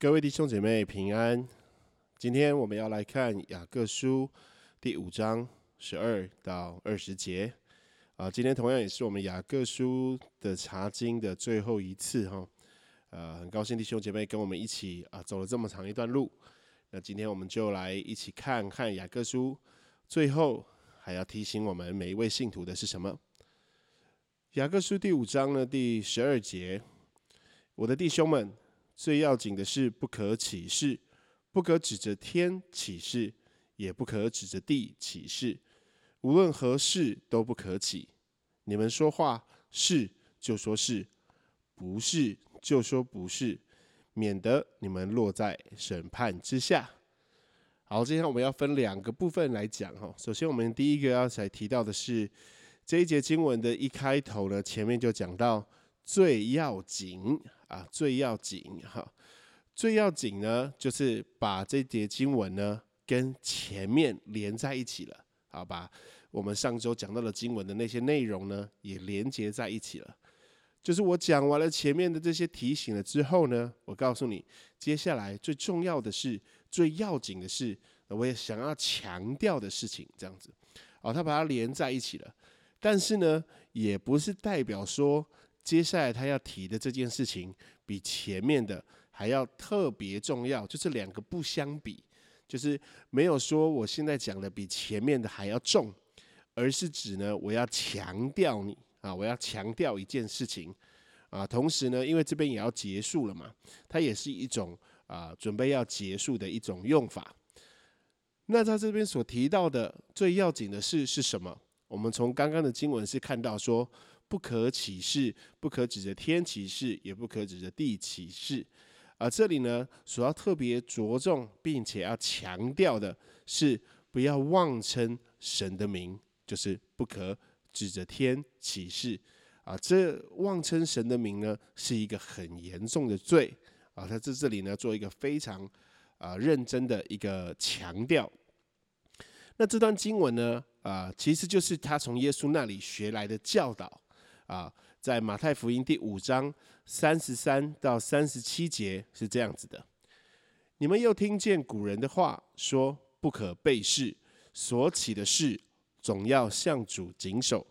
各位弟兄姐妹平安。今天我们要来看雅各书第五章十二到二十节。啊，今天同样也是我们雅各书的查经的最后一次哈。呃，很高兴弟兄姐妹跟我们一起啊走了这么长一段路。那今天我们就来一起看看雅各书最后还要提醒我们每一位信徒的是什么？雅各书第五章呢第十二节，我的弟兄们。最要紧的是，不可起誓，不可指着天起誓，也不可指着地起誓，无论何事都不可起。你们说话是就说是，不是就说不是，免得你们落在审判之下。好，今天我们要分两个部分来讲哈。首先，我们第一个要才提到的是这一节经文的一开头呢，前面就讲到最要紧。啊，最要紧哈，最要紧呢，就是把这节经文呢跟前面连在一起了，好吧？我们上周讲到的经文的那些内容呢，也连接在一起了。就是我讲完了前面的这些提醒了之后呢，我告诉你，接下来最重要的是、最要紧的是，我也想要强调的事情，这样子。哦，他把它连在一起了，但是呢，也不是代表说。接下来他要提的这件事情，比前面的还要特别重要，就是两个不相比，就是没有说我现在讲的比前面的还要重，而是指呢，我要强调你啊，我要强调一件事情啊，同时呢，因为这边也要结束了嘛，它也是一种啊，准备要结束的一种用法。那他这边所提到的最要紧的事是什么？我们从刚刚的经文是看到说。不可起誓，不可指着天起誓，也不可指着地起誓。啊，这里呢，所要特别着重并且要强调的是，不要妄称神的名，就是不可指着天起誓。啊，这妄称神的名呢，是一个很严重的罪。啊，他在这里呢，做一个非常啊认真的一个强调。那这段经文呢，啊，其实就是他从耶稣那里学来的教导。啊，在马太福音第五章三十三到三十七节是这样子的：你们又听见古人的话说，不可背誓，所起的事总要向主谨守。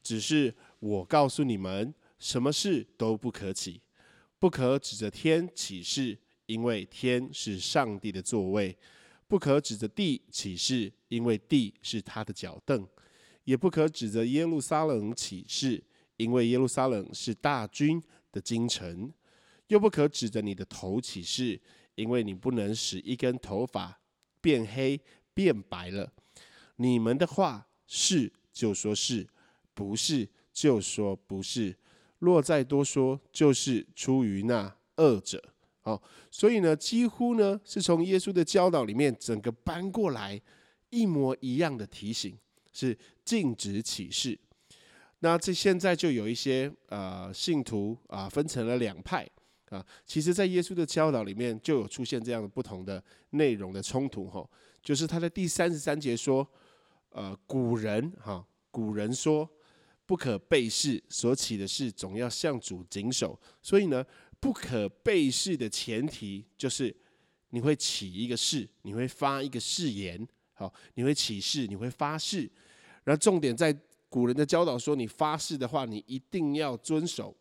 只是我告诉你们，什么事都不可起，不可指着天起誓，因为天是上帝的座位；不可指着地起誓，因为地是他的脚凳；也不可指着耶路撒冷起誓。因为耶路撒冷是大军的京城，又不可指着你的头起誓，因为你不能使一根头发变黑变白了。你们的话是就说是，不是就说不是。若再多说，就是出于那恶者。好，所以呢，几乎呢是从耶稣的教导里面整个搬过来，一模一样的提醒，是禁止起誓。那这现在就有一些呃信徒啊分成了两派啊，其实，在耶稣的教导里面就有出现这样的不同的内容的冲突哈，就是他的第三十三节说，呃古人哈古人说不可背誓，所起的事总要向主谨守，所以呢不可背誓的前提就是你会起一个誓，你会发一个誓言，好，你会起誓，你会发誓，然后重点在。古人的教导说，你发誓的话，你一定要遵守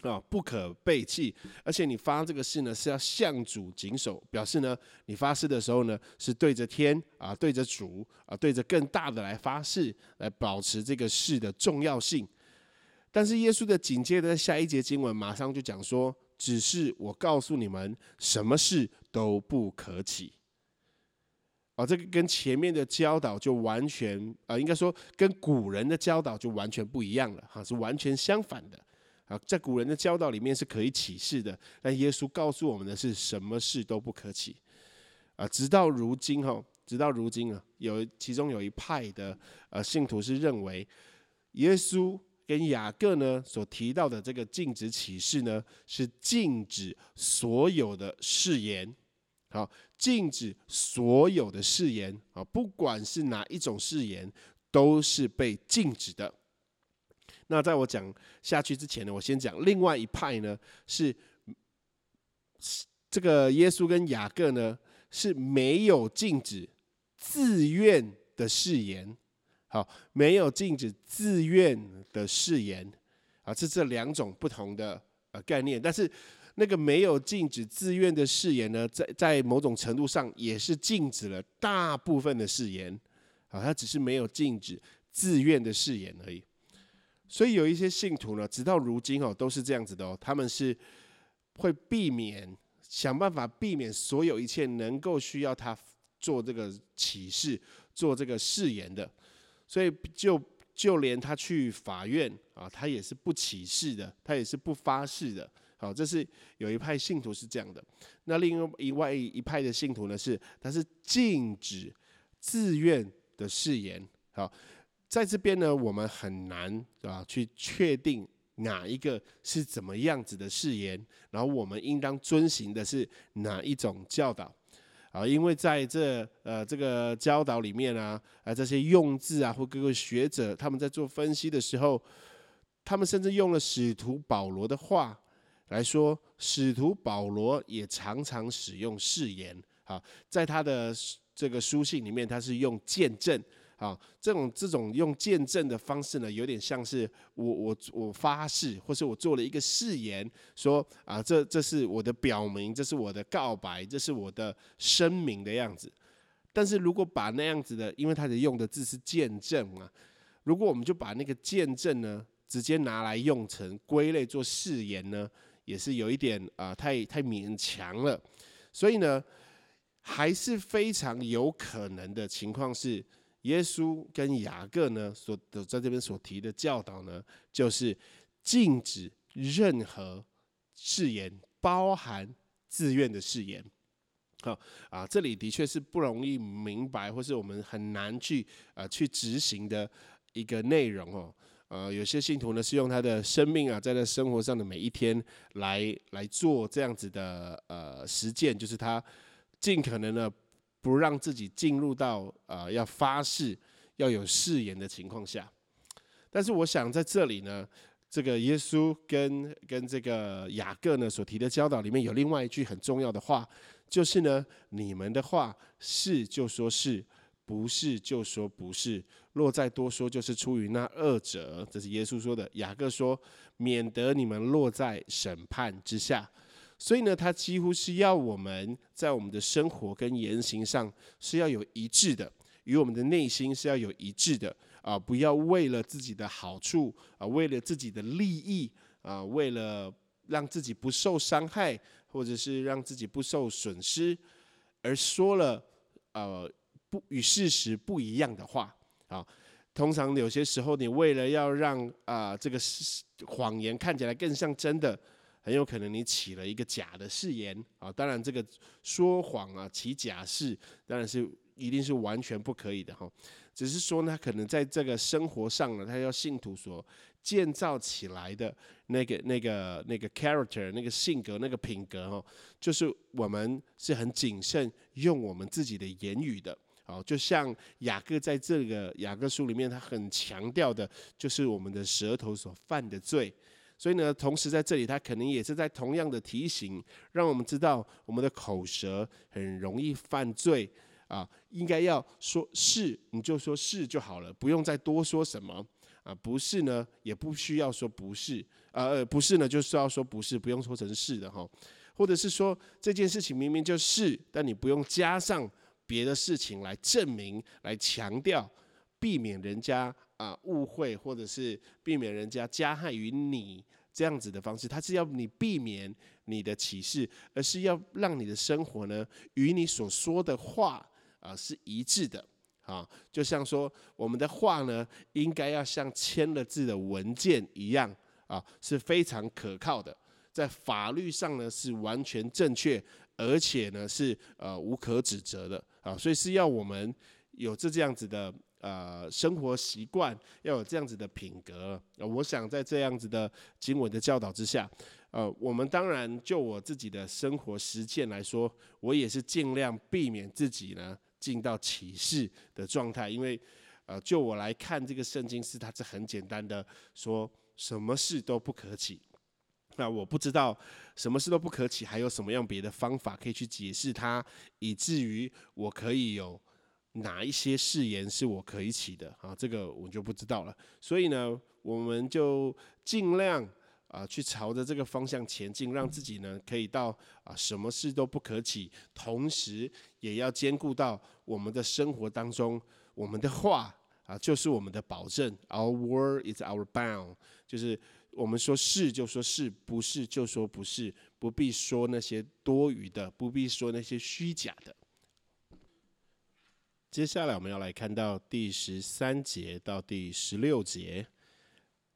啊，不可背弃。而且你发这个誓呢，是要向主谨守，表示呢，你发誓的时候呢，是对着天啊，对着主啊，对着更大的来发誓，来保持这个誓的重要性。但是耶稣的紧接着下一节经文，马上就讲说，只是我告诉你们，什么事都不可起。啊，这个跟前面的教导就完全啊，应该说跟古人的教导就完全不一样了哈，是完全相反的啊。在古人的教导里面是可以起誓的，但耶稣告诉我们的是什么事都不可起啊。直到如今哈，直到如今啊，有其中有一派的呃信徒是认为，耶稣跟雅各呢所提到的这个禁止启示呢，是禁止所有的誓言。好，禁止所有的誓言啊，不管是哪一种誓言，都是被禁止的。那在我讲下去之前呢，我先讲另外一派呢，是这个耶稣跟雅各呢是没有禁止自愿的誓言，好，没有禁止自愿的誓言啊，是这两种不同的呃概念。但是那个没有禁止自愿的誓言呢，在在某种程度上也是禁止了大部分的誓言啊，他只是没有禁止自愿的誓言而已。所以有一些信徒呢，直到如今哦，都是这样子的哦，他们是会避免。想办法避免所有一切能够需要他做这个启示、做这个誓言的，所以就就连他去法院啊，他也是不起誓的，他也是不发誓的。好，这是有一派信徒是这样的。那另外一外一派的信徒呢，是他是禁止自愿的誓言。好，在这边呢，我们很难啊去确定。哪一个是怎么样子的誓言？然后我们应当遵行的是哪一种教导？啊，因为在这呃这个教导里面啊，啊这些用字啊或各个学者他们在做分析的时候，他们甚至用了使徒保罗的话来说，使徒保罗也常常使用誓言。啊，在他的这个书信里面，他是用见证。啊，这种这种用见证的方式呢，有点像是我我我发誓，或是我做了一个誓言，说啊，这这是我的表明，这是我的告白，这是我的声明的样子。但是如果把那样子的，因为他的用的字是见证啊，如果我们就把那个见证呢，直接拿来用成归类做誓言呢，也是有一点啊，太太勉强了。所以呢，还是非常有可能的情况是。耶稣跟雅各呢，所的在这边所提的教导呢，就是禁止任何誓言，包含自愿的誓言。好啊，这里的确是不容易明白，或是我们很难去啊去执行的一个内容哦。呃，有些信徒呢是用他的生命啊，在他生活上的每一天来来做这样子的呃实践，就是他尽可能的。不让自己进入到呃要发誓要有誓言的情况下，但是我想在这里呢，这个耶稣跟跟这个雅各呢所提的教导里面有另外一句很重要的话，就是呢，你们的话是就说是，不是就说不是，若再多说，就是出于那二者。这是耶稣说的。雅各说，免得你们落在审判之下。所以呢，他几乎是要我们在我们的生活跟言行上是要有一致的，与我们的内心是要有一致的啊！不要为了自己的好处啊，为了自己的利益啊，为了让自己不受伤害，或者是让自己不受损失，而说了呃不与事实不一样的话啊。通常有些时候，你为了要让啊这个谎言看起来更像真的。很有可能你起了一个假的誓言啊！当然，这个说谎啊，起假誓，当然是一定是完全不可以的哈。只是说呢，可能在这个生活上呢，他要信徒所建造起来的那个、那个、那个 character，那个性格、那个品格哈，就是我们是很谨慎用我们自己的言语的。好，就像雅各在这个雅各书里面，他很强调的，就是我们的舌头所犯的罪。所以呢，同时在这里，他可能也是在同样的提醒，让我们知道我们的口舌很容易犯罪。啊，应该要说是你就说是就好了，不用再多说什么。啊，不是呢，也不需要说不是，呃，不是呢，就是要说不是，不用说成是的哈，或者是说这件事情明明就是，但你不用加上别的事情来证明、来强调，避免人家。啊，误会或者是避免人家加害于你这样子的方式，他是要你避免你的歧视，而是要让你的生活呢与你所说的话啊是一致的啊。就像说我们的话呢，应该要像签了字的文件一样啊，是非常可靠的，在法律上呢是完全正确，而且呢是呃无可指责的啊。所以是要我们有这这样子的。呃，生活习惯要有这样子的品格。呃，我想在这样子的经文的教导之下，呃，我们当然就我自己的生活实践来说，我也是尽量避免自己呢进到歧视的状态。因为，呃，就我来看这个圣经是它是很简单的，说什么事都不可起。那我不知道什么事都不可起，还有什么样别的方法可以去解释它，以至于我可以有哪一些誓言是我可以起的啊？这个我就不知道了。所以呢，我们就尽量啊去朝着这个方向前进，让自己呢可以到啊什么事都不可起，同时也要兼顾到我们的生活当中，我们的话啊就是我们的保证。Our word is our bound，就是。我们说是就说是不是就说不是，不必说那些多余的，不必说那些虚假的。接下来我们要来看到第十三节到第十六节。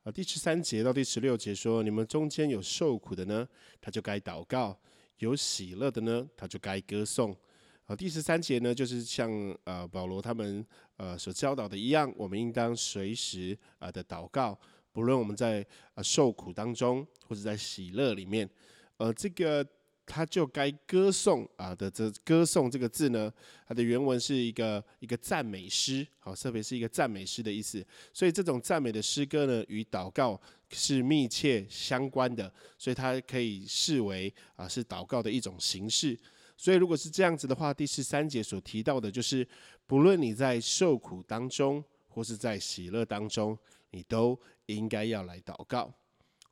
啊，第十三节到第十六节说：你们中间有受苦的呢，他就该祷告；有喜乐的呢，他就该歌颂。啊，第十三节呢，就是像呃保罗他们呃所教导的一样，我们应当随时啊的祷告。不论我们在啊受苦当中，或者在喜乐里面，呃，这个他就该歌颂啊的这歌颂这个字呢，它的原文是一个一个赞美诗，好，特别是一个赞美诗的意思。所以这种赞美的诗歌呢，与祷告是密切相关的，所以它可以视为啊是祷告的一种形式。所以如果是这样子的话，第十三节所提到的就是，不论你在受苦当中，或是在喜乐当中，你都。应该要来祷告。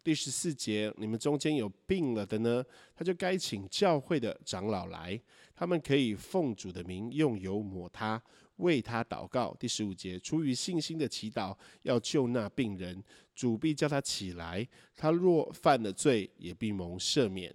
第十四节，你们中间有病了的呢，他就该请教会的长老来，他们可以奉主的名用油抹他，为他祷告。第十五节，出于信心的祈祷，要救那病人，主必叫他起来。他若犯了罪，也必蒙赦免。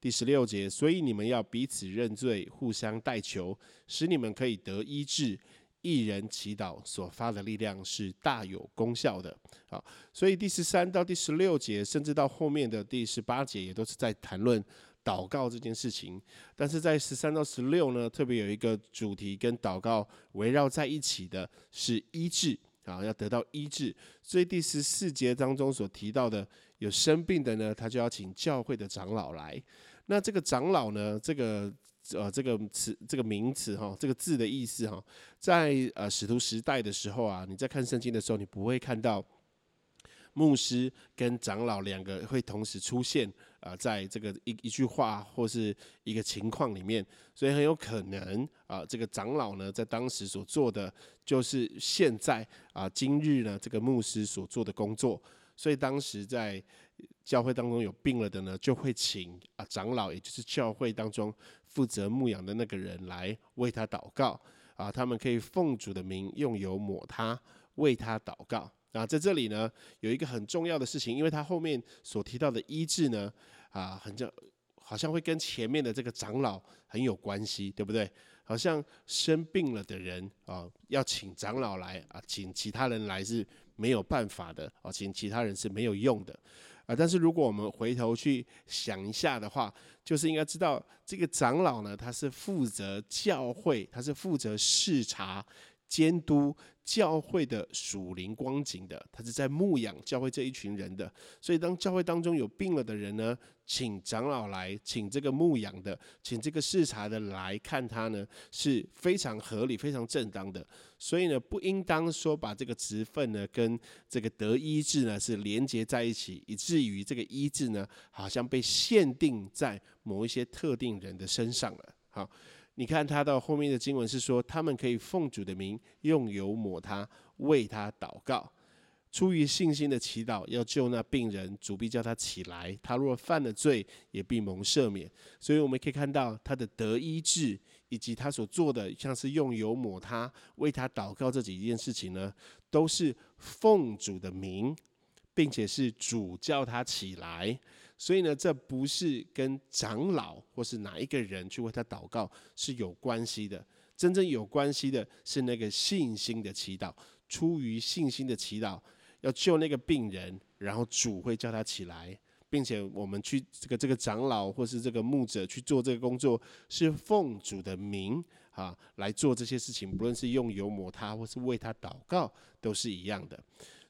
第十六节，所以你们要彼此认罪，互相代求，使你们可以得医治。一人祈祷所发的力量是大有功效的，好，所以第十三到第十六节，甚至到后面的第十八节，也都是在谈论祷告这件事情。但是在十三到十六呢，特别有一个主题跟祷告围绕在一起的是医治啊，要得到医治。所以第十四节当中所提到的有生病的呢，他就要请教会的长老来。那这个长老呢，这个。呃，这个词，这个名词哈，这个字的意思哈，在呃使徒时代的时候啊，你在看圣经的时候，你不会看到牧师跟长老两个会同时出现啊，在这个一一句话或是一个情况里面，所以很有可能啊，这个长老呢，在当时所做的，就是现在啊，今日呢，这个牧师所做的工作，所以当时在教会当中有病了的呢，就会请啊长老，也就是教会当中。负责牧养的那个人来为他祷告啊，他们可以奉主的名用油抹他，为他祷告啊。在这里呢，有一个很重要的事情，因为他后面所提到的医治呢，啊，很像好像会跟前面的这个长老很有关系，对不对？好像生病了的人啊，要请长老来啊，请其他人来是没有办法的啊，请其他人是没有用的。啊，但是如果我们回头去想一下的话，就是应该知道这个长老呢，他是负责教会，他是负责视察、监督教会的属灵光景的，他是在牧养教会这一群人的。所以，当教会当中有病了的人呢，请长老来，请这个牧养的，请这个视察的来看他呢，是非常合理、非常正当的。所以呢，不应当说把这个职分呢跟这个得医治呢是连接在一起，以至于这个医治呢好像被限定在某一些特定人的身上了。好，你看他到后面的经文是说，他们可以奉主的名用油抹他，为他祷告，出于信心的祈祷，要救那病人，主必叫他起来。他若犯了罪，也必蒙赦免。所以我们可以看到他的得医治。以及他所做的，像是用油抹他、为他祷告这几件事情呢，都是奉主的名，并且是主叫他起来。所以呢，这不是跟长老或是哪一个人去为他祷告是有关系的。真正有关系的是那个信心的祈祷，出于信心的祈祷，要救那个病人，然后主会叫他起来。并且我们去这个这个长老或是这个牧者去做这个工作，是奉主的名啊来做这些事情，不论是用油抹他，或是为他祷告，都是一样的。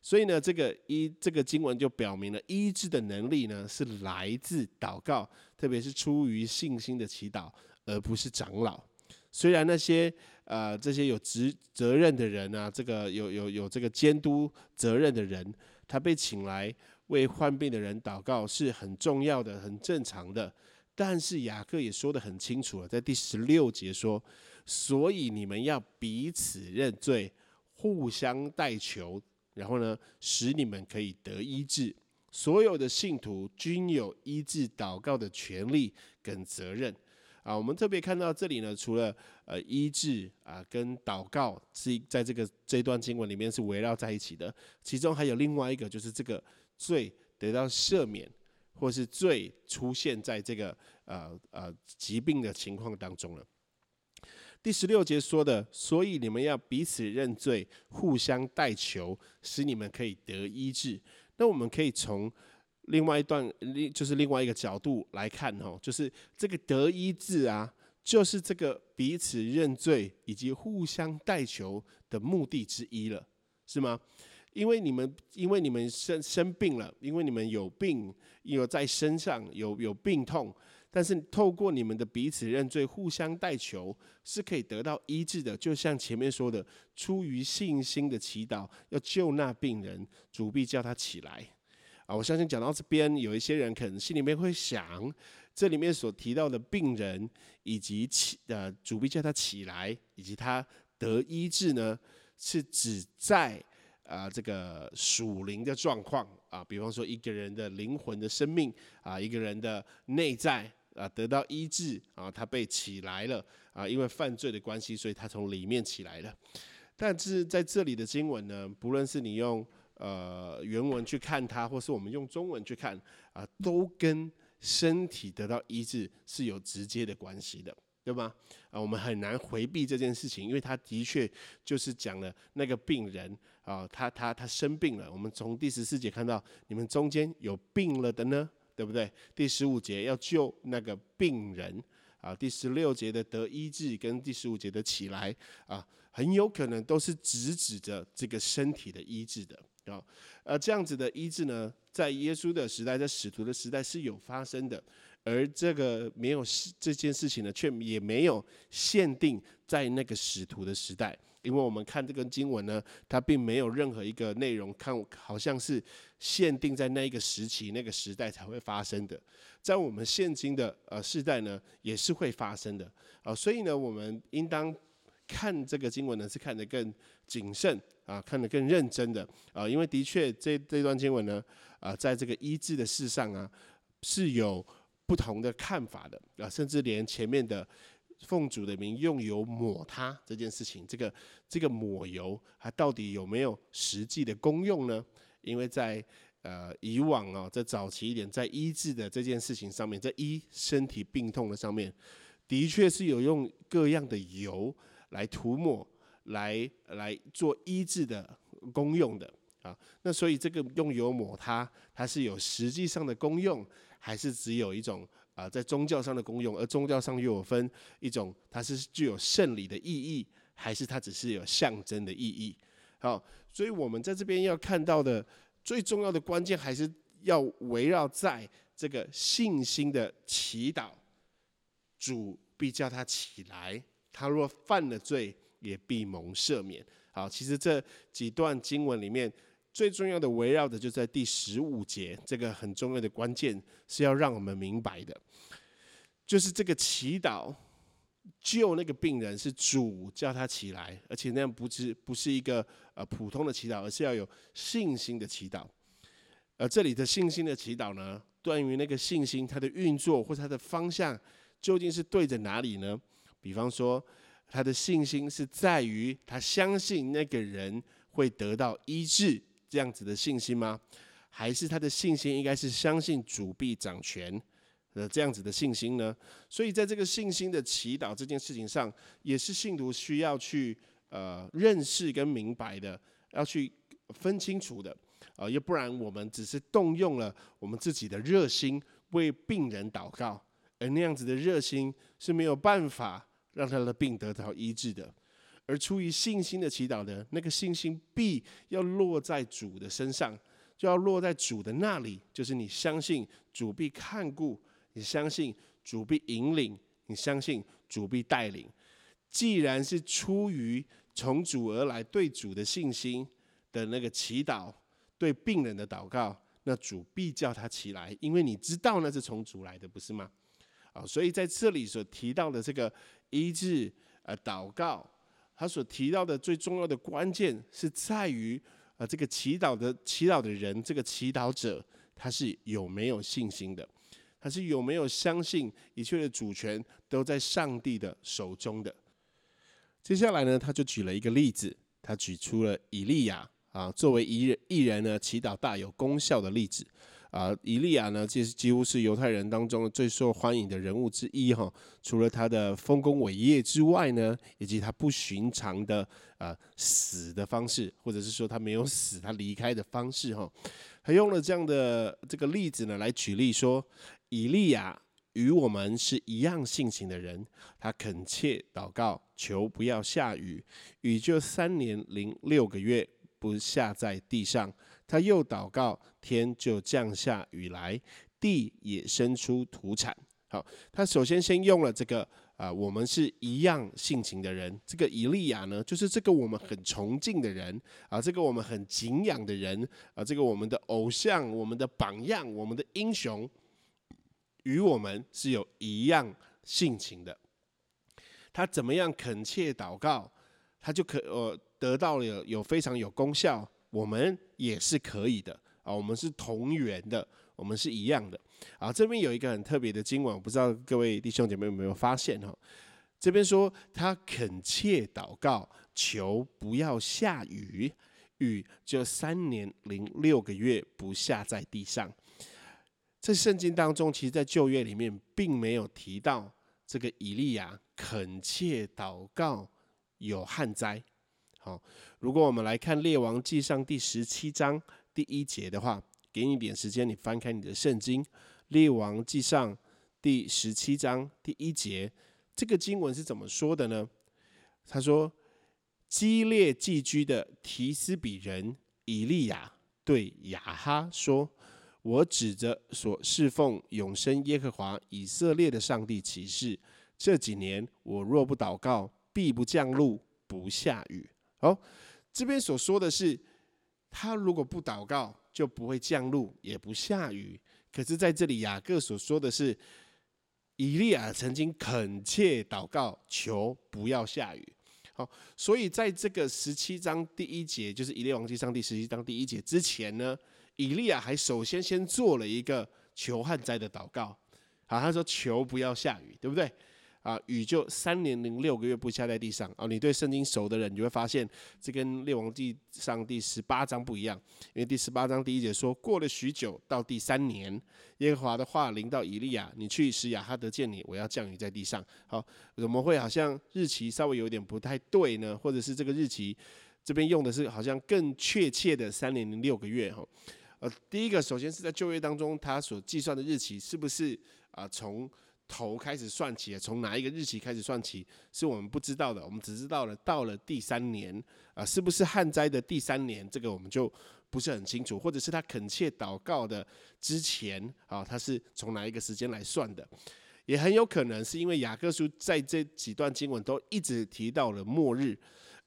所以呢，这个医这个经文就表明了医治的能力呢是来自祷告，特别是出于信心的祈祷，而不是长老。虽然那些呃这些有职责任的人啊，这个有有有这个监督责任的人，他被请来。为患病的人祷告是很重要的、很正常的。但是雅各也说得很清楚了，在第十六节说：“所以你们要彼此认罪，互相代求，然后呢，使你们可以得医治。所有的信徒均有医治祷告的权利跟责任。”啊，我们特别看到这里呢，除了呃医治啊跟祷告是在这个这段经文里面是围绕在一起的，其中还有另外一个就是这个罪得到赦免。或是罪出现在这个呃呃疾病的情况当中了。第十六节说的，所以你们要彼此认罪，互相代求，使你们可以得医治。那我们可以从另外一段，另就是另外一个角度来看哦，就是这个得医治啊，就是这个彼此认罪以及互相代求的目的之一了，是吗？因为你们，因为你们生生病了，因为你们有病，有在身上有有病痛，但是透过你们的彼此认罪、互相代求，是可以得到医治的。就像前面说的，出于信心的祈祷，要救那病人，主必叫他起来。啊，我相信讲到这边，有一些人可能心里面会想，这里面所提到的病人以及起呃主必叫他起来，以及他得医治呢，是指在。啊，这个属灵的状况啊，比方说一个人的灵魂的生命啊，一个人的内在啊得到医治啊，他被起来了啊，因为犯罪的关系，所以他从里面起来了。但是在这里的经文呢，不论是你用呃原文去看它，或是我们用中文去看啊，都跟身体得到医治是有直接的关系的。对吗？啊，我们很难回避这件事情，因为他的确就是讲了那个病人啊，他他他生病了。我们从第十四节看到，你们中间有病了的呢，对不对？第十五节要救那个病人啊，第十六节的得医治跟第十五节的起来啊，很有可能都是直指着这个身体的医治的啊。呃，这样子的医治呢，在耶稣的时代，在使徒的时代是有发生的。而这个没有这件事情呢，却也没有限定在那个使徒的时代，因为我们看这个经文呢，它并没有任何一个内容看好像是限定在那一个时期、那个时代才会发生的，在我们现今的呃世代呢，也是会发生的。啊，所以呢，我们应当看这个经文呢，是看得更谨慎啊，看得更认真的。啊，因为的确这这段经文呢，啊，在这个医治的事上啊，是有。不同的看法的。啊，甚至连前面的奉主的名用油抹他这件事情，这个这个抹油它到底有没有实际的功用呢？因为在呃以往啊，在早期一点，在医治的这件事情上面，在医身体病痛的上面，的确是有用各样的油来涂抹，来来做医治的功用的啊。那所以这个用油抹它，它是有实际上的功用。还是只有一种啊，在宗教上的功用，而宗教上又有分一种，它是具有圣礼的意义，还是它只是有象征的意义？好，所以我们在这边要看到的最重要的关键，还是要围绕在这个信心的祈祷，主必叫他起来，他若犯了罪，也必蒙赦免。好，其实这几段经文里面。最重要的围绕的就在第十五节，这个很重要的关键是要让我们明白的，就是这个祈祷救那个病人是主叫他起来，而且那样不是不是一个呃普通的祈祷，而是要有信心的祈祷。而这里的信心的祈祷呢，关于那个信心它的运作或它的方向究竟是对着哪里呢？比方说，他的信心是在于他相信那个人会得到医治。这样子的信心吗？还是他的信心应该是相信主必掌权的这样子的信心呢？所以在这个信心的祈祷这件事情上，也是信徒需要去呃认识跟明白的，要去分清楚的啊，要不然我们只是动用了我们自己的热心为病人祷告，而那样子的热心是没有办法让他的病得到医治的。而出于信心的祈祷的那个信心，必要落在主的身上，就要落在主的那里。就是你相信主必看顾，你相信主必引领，你相信主必带领。既然是出于从主而来对主的信心的那个祈祷，对病人的祷告，那主必叫他起来，因为你知道那是从主来的，不是吗？啊，所以在这里所提到的这个医治、呃祷告，他所提到的最重要的关键是在于，啊，这个祈祷的祈祷的人，这个祈祷者，他是有没有信心的？他是有没有相信一切的主权都在上帝的手中的？接下来呢，他就举了一个例子，他举出了以利亚啊，作为一人一人呢祈祷大有功效的例子。啊，以利亚呢，其实几乎是犹太人当中最受欢迎的人物之一哈。除了他的丰功伟业之外呢，以及他不寻常的啊死的方式，或者是说他没有死，他离开的方式哈。他用了这样的这个例子呢，来举例说，以利亚与我们是一样性情的人，他恳切祷告，求不要下雨，雨就三年零六个月不下在地上。他又祷告，天就降下雨来，地也生出土产。好，他首先先用了这个啊，我们是一样性情的人。这个以利亚呢，就是这个我们很崇敬的人啊，这个我们很敬仰的人啊，这个我们的偶像、我们的榜样、我们的英雄，与我们是有一样性情的。他怎么样恳切祷告，他就可呃得到了有非常有功效。我们也是可以的啊，我们是同源的，我们是一样的啊。这边有一个很特别的经文，我不知道各位弟兄姐妹有没有发现哈？这边说他恳切祷告，求不要下雨，雨就三年零六个月不下在地上。在圣经当中，其实，在旧约里面并没有提到这个以利亚恳切祷告有旱灾。好，如果我们来看《列王记上》第十七章第一节的话，给你一点时间，你翻开你的圣经，《列王记上》第十七章第一节，这个经文是怎么说的呢？他说：“激烈寄居的提斯比人以利亚对亚哈说：‘我指着所侍奉永生耶和华以色列的上帝起誓，这几年我若不祷告，必不降露，不下雨。’”好，这边所说的是，他如果不祷告，就不会降露，也不下雨。可是在这里，雅各所说的是，以利亚曾经恳切祷告，求不要下雨。好，所以在这个十七章第一节，就是以列王记上第十七章第一节之前呢，以利亚还首先先做了一个求旱灾的祷告。好，他说求不要下雨，对不对？啊，雨就三年零六个月不下在地上。啊，你对圣经熟的人，你就会发现这跟列王记上第十八章不一样。因为第十八章第一节说，过了许久，到第三年，耶和华的话临到以利亚，你去使亚哈德见你，我要降雨在地上。好，怎么会好像日期稍微有点不太对呢？或者是这个日期这边用的是好像更确切的三年零六个月？哈，呃，第一个首先是在旧约当中，他所计算的日期是不是啊从？头开始算起，从哪一个日期开始算起，是我们不知道的。我们只知道了到了第三年啊，是不是旱灾的第三年？这个我们就不是很清楚。或者是他恳切祷告的之前啊，他是从哪一个时间来算的？也很有可能是因为雅各书在这几段经文都一直提到了末日。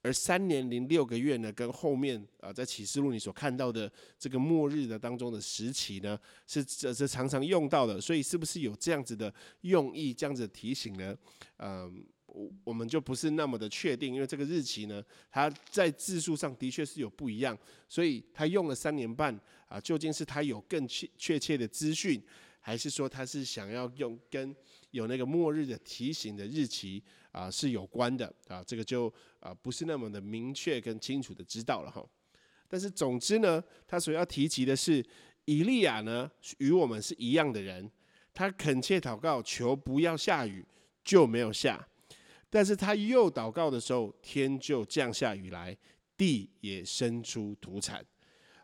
而三年零六个月呢，跟后面啊，在启示录你所看到的这个末日的当中的时期呢，是这这常常用到的，所以是不是有这样子的用意，这样子提醒呢？嗯，我我们就不是那么的确定，因为这个日期呢，它在字数上的确是有不一样，所以他用了三年半啊，究竟是他有更确确切的资讯，还是说他是想要用跟有那个末日的提醒的日期？啊，是有关的啊，这个就啊不是那么的明确跟清楚的知道了哈。但是总之呢，他所要提及的是，以利亚呢与我们是一样的人，他恳切祷告求不要下雨，就没有下；但是他又祷告的时候，天就降下雨来，地也生出土产。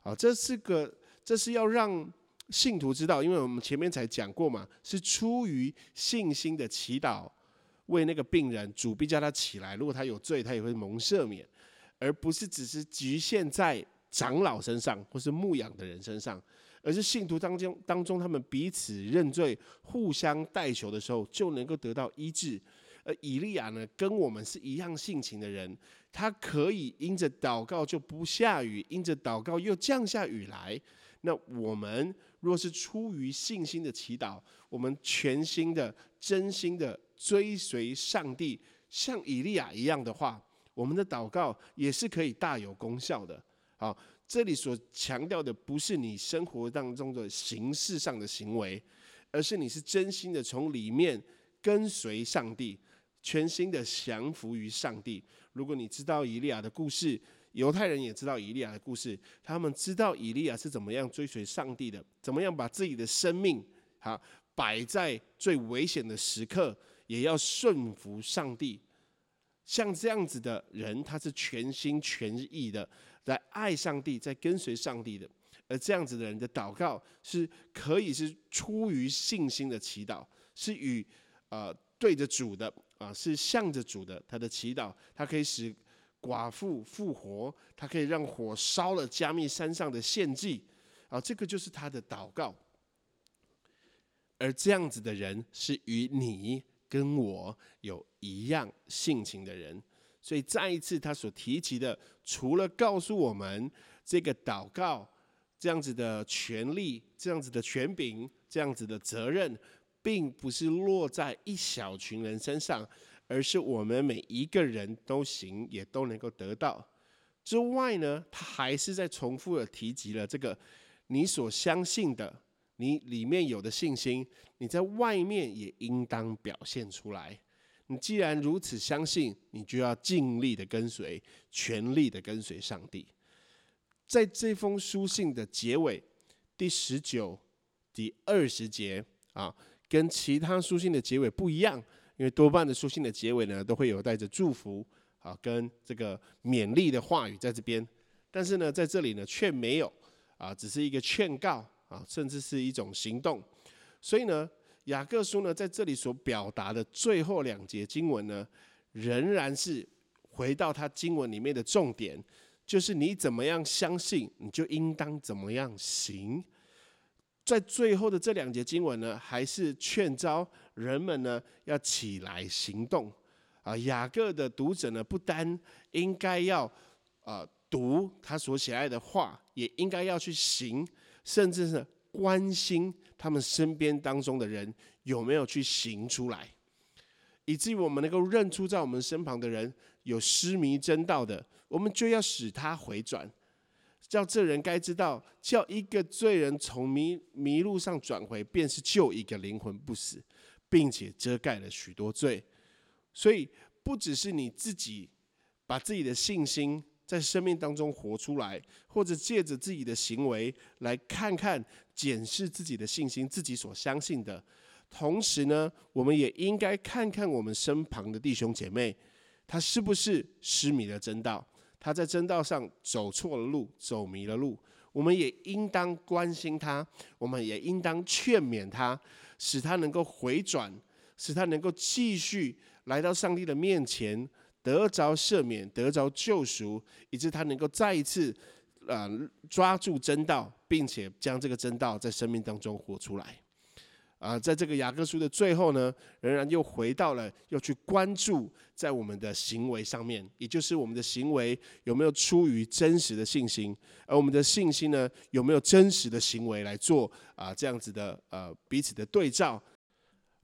啊，这是个，这是要让信徒知道，因为我们前面才讲过嘛，是出于信心的祈祷。为那个病人，主必叫他起来。如果他有罪，他也会蒙赦免，而不是只是局限在长老身上或是牧养的人身上，而是信徒当中当中，他们彼此认罪、互相代求的时候，就能够得到医治。而以利亚呢，跟我们是一样性情的人，他可以因着祷告就不下雨，因着祷告又降下雨来。那我们若是出于信心的祈祷，我们全心的、真心的追随上帝，像以利亚一样的话，我们的祷告也是可以大有功效的。好，这里所强调的不是你生活当中的形式上的行为，而是你是真心的从里面跟随上帝，全心的降服于上帝。如果你知道以利亚的故事。犹太人也知道以利亚的故事，他们知道以利亚是怎么样追随上帝的，怎么样把自己的生命好摆在最危险的时刻，也要顺服上帝。像这样子的人，他是全心全意的来爱上帝，在跟随上帝的。而这样子的人的祷告是可以是出于信心的祈祷，是与呃对着主的啊，是向着主的。他的祈祷，他可以使。寡妇复活，他可以让火烧了加密山上的献祭，啊，这个就是他的祷告。而这样子的人是与你跟我有一样性情的人，所以再一次他所提及的，除了告诉我们这个祷告这样子的权利、这样子的权柄、这样子的责任，并不是落在一小群人身上。而是我们每一个人都行，也都能够得到。之外呢，他还是在重复的提及了这个你所相信的，你里面有的信心，你在外面也应当表现出来。你既然如此相信，你就要尽力的跟随，全力的跟随上帝。在这封书信的结尾，第十九、第二十节啊，跟其他书信的结尾不一样。因为多半的书信的结尾呢，都会有带着祝福啊，跟这个勉励的话语在这边，但是呢，在这里呢却没有啊，只是一个劝告啊，甚至是一种行动。所以呢，雅各书呢在这里所表达的最后两节经文呢，仍然是回到他经文里面的重点，就是你怎么样相信，你就应当怎么样行。在最后的这两节经文呢，还是劝招人们呢要起来行动啊。雅各的读者呢，不单应该要啊读他所写爱的话，也应该要去行，甚至是关心他们身边当中的人有没有去行出来，以至于我们能够认出在我们身旁的人有失迷真道的，我们就要使他回转。叫这人该知道，叫一个罪人从迷迷路上转回，便是救一个灵魂不死，并且遮盖了许多罪。所以，不只是你自己把自己的信心在生命当中活出来，或者借着自己的行为来看看检视自己的信心，自己所相信的。同时呢，我们也应该看看我们身旁的弟兄姐妹，他是不是失迷了真道。他在正道上走错了路，走迷了路，我们也应当关心他，我们也应当劝勉他，使他能够回转，使他能够继续来到上帝的面前，得着赦免，得着救赎，以致他能够再一次，啊，抓住真道，并且将这个真道在生命当中活出来。啊，在这个雅各书的最后呢，仍然又回到了要去关注在我们的行为上面，也就是我们的行为有没有出于真实的信心，而我们的信心呢，有没有真实的行为来做啊这样子的呃彼此的对照，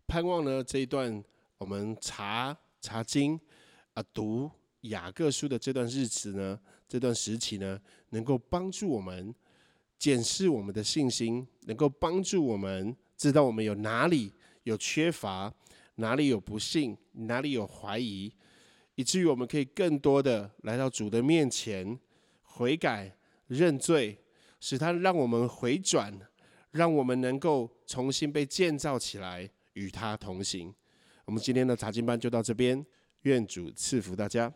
盼望呢这一段我们查查经啊读雅各书的这段日子呢，这段时期呢，能够帮助我们检视我们的信心，能够帮助我们。知道我们有哪里有缺乏，哪里有不幸，哪里有怀疑，以至于我们可以更多的来到主的面前悔改认罪，使他让我们回转，让我们能够重新被建造起来，与他同行。我们今天的查经班就到这边，愿主赐福大家。